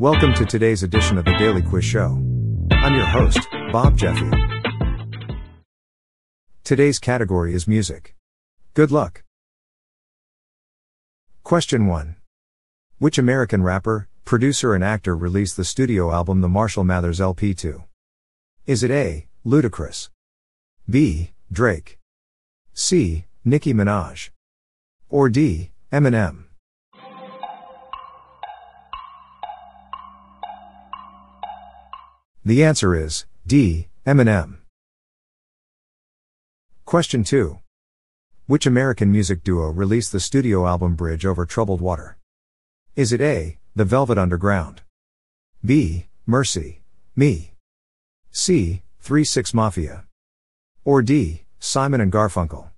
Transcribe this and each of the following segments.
Welcome to today's edition of the Daily Quiz Show. I'm your host, Bob Jeffy. Today's category is music. Good luck. Question 1. Which American rapper, producer, and actor released the studio album The Marshall Mathers LP2? Is it A. Ludacris? B. Drake? C. Nicki Minaj? Or D. Eminem? The answer is D. Eminem. Question 2. Which American music duo released the studio album Bridge Over Troubled Water? Is it A. The Velvet Underground? B. Mercy, Me? C. 3 6 Mafia? Or D. Simon and Garfunkel?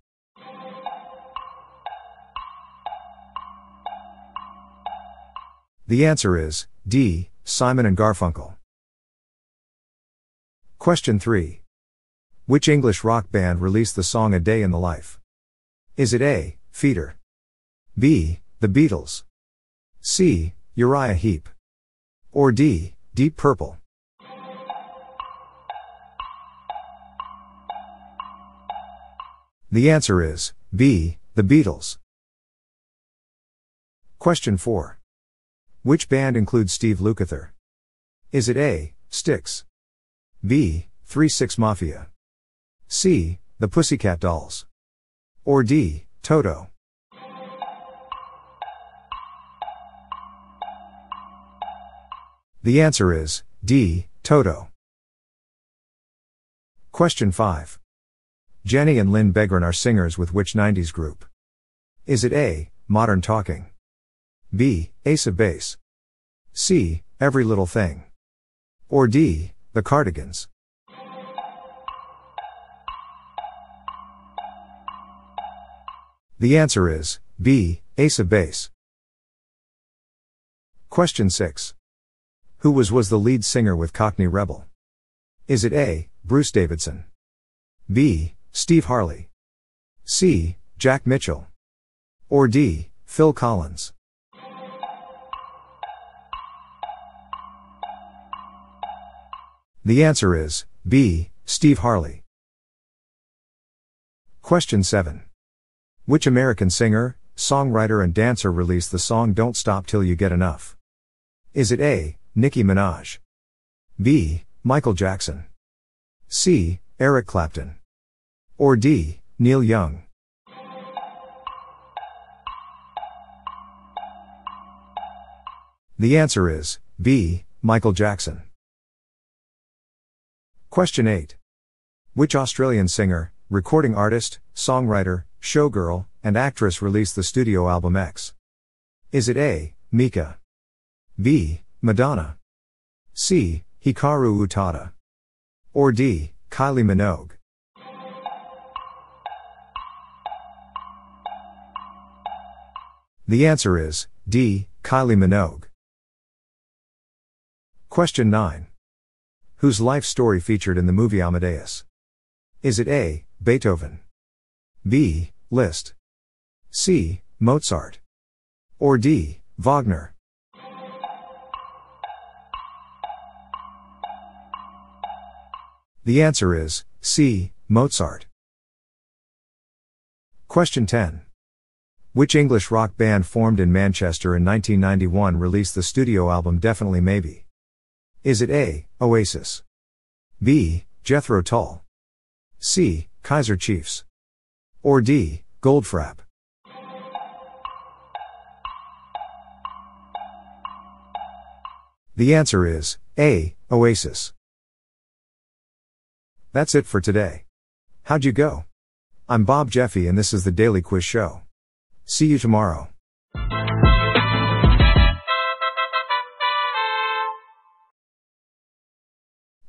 The answer is D. Simon and Garfunkel. Question 3. Which English rock band released the song A Day in the Life? Is it A. Feeder? B. The Beatles? C. Uriah Heep? Or D. Deep Purple? The answer is B. The Beatles. Question 4. Which band includes Steve Lukather? Is it A. Styx? B. 3 6 Mafia. C. The Pussycat Dolls. Or D. Toto. The answer is D. Toto. Question 5. Jenny and Linn Berggren are singers with which 90s group? Is it A. Modern Talking? B. Ace of Base? C. Every Little Thing? Or D. The Cardigans. The answer is B. Ace of Base. Question 6. Who was was the lead singer with Cockney Rebel? Is it A. Bruce Davidson? B. Steve Harley? C. Jack Mitchell? Or D. Phil Collins? The answer is B. Steve Harley. Question 7. Which American singer, songwriter, and dancer released the song Don't Stop Till You Get Enough? Is it A. Nicki Minaj? B. Michael Jackson? C. Eric Clapton? Or D. Neil Young? The answer is B. Michael Jackson. Question 8. Which Australian singer, recording artist, songwriter, showgirl, and actress released the studio album X? Is it A. Mika? B. Madonna? C. Hikaru Utada? Or D. Kylie Minogue? The answer is D. Kylie Minogue. Question 9 whose life story featured in the movie Amadeus? Is it A. Beethoven? B. Liszt? C. Mozart? Or D. Wagner? The answer is C. Mozart. Question 10. Which English rock band formed in Manchester in 1991 released the studio album Definitely Maybe? Is it A. Oasis? B. Jethro Tull? C. Kaiser Chiefs? Or D. Goldfrapp? The answer is A. Oasis. That's it for today. How'd you go? I'm Bob Jeffy and this is the Daily Quiz Show. See you tomorrow.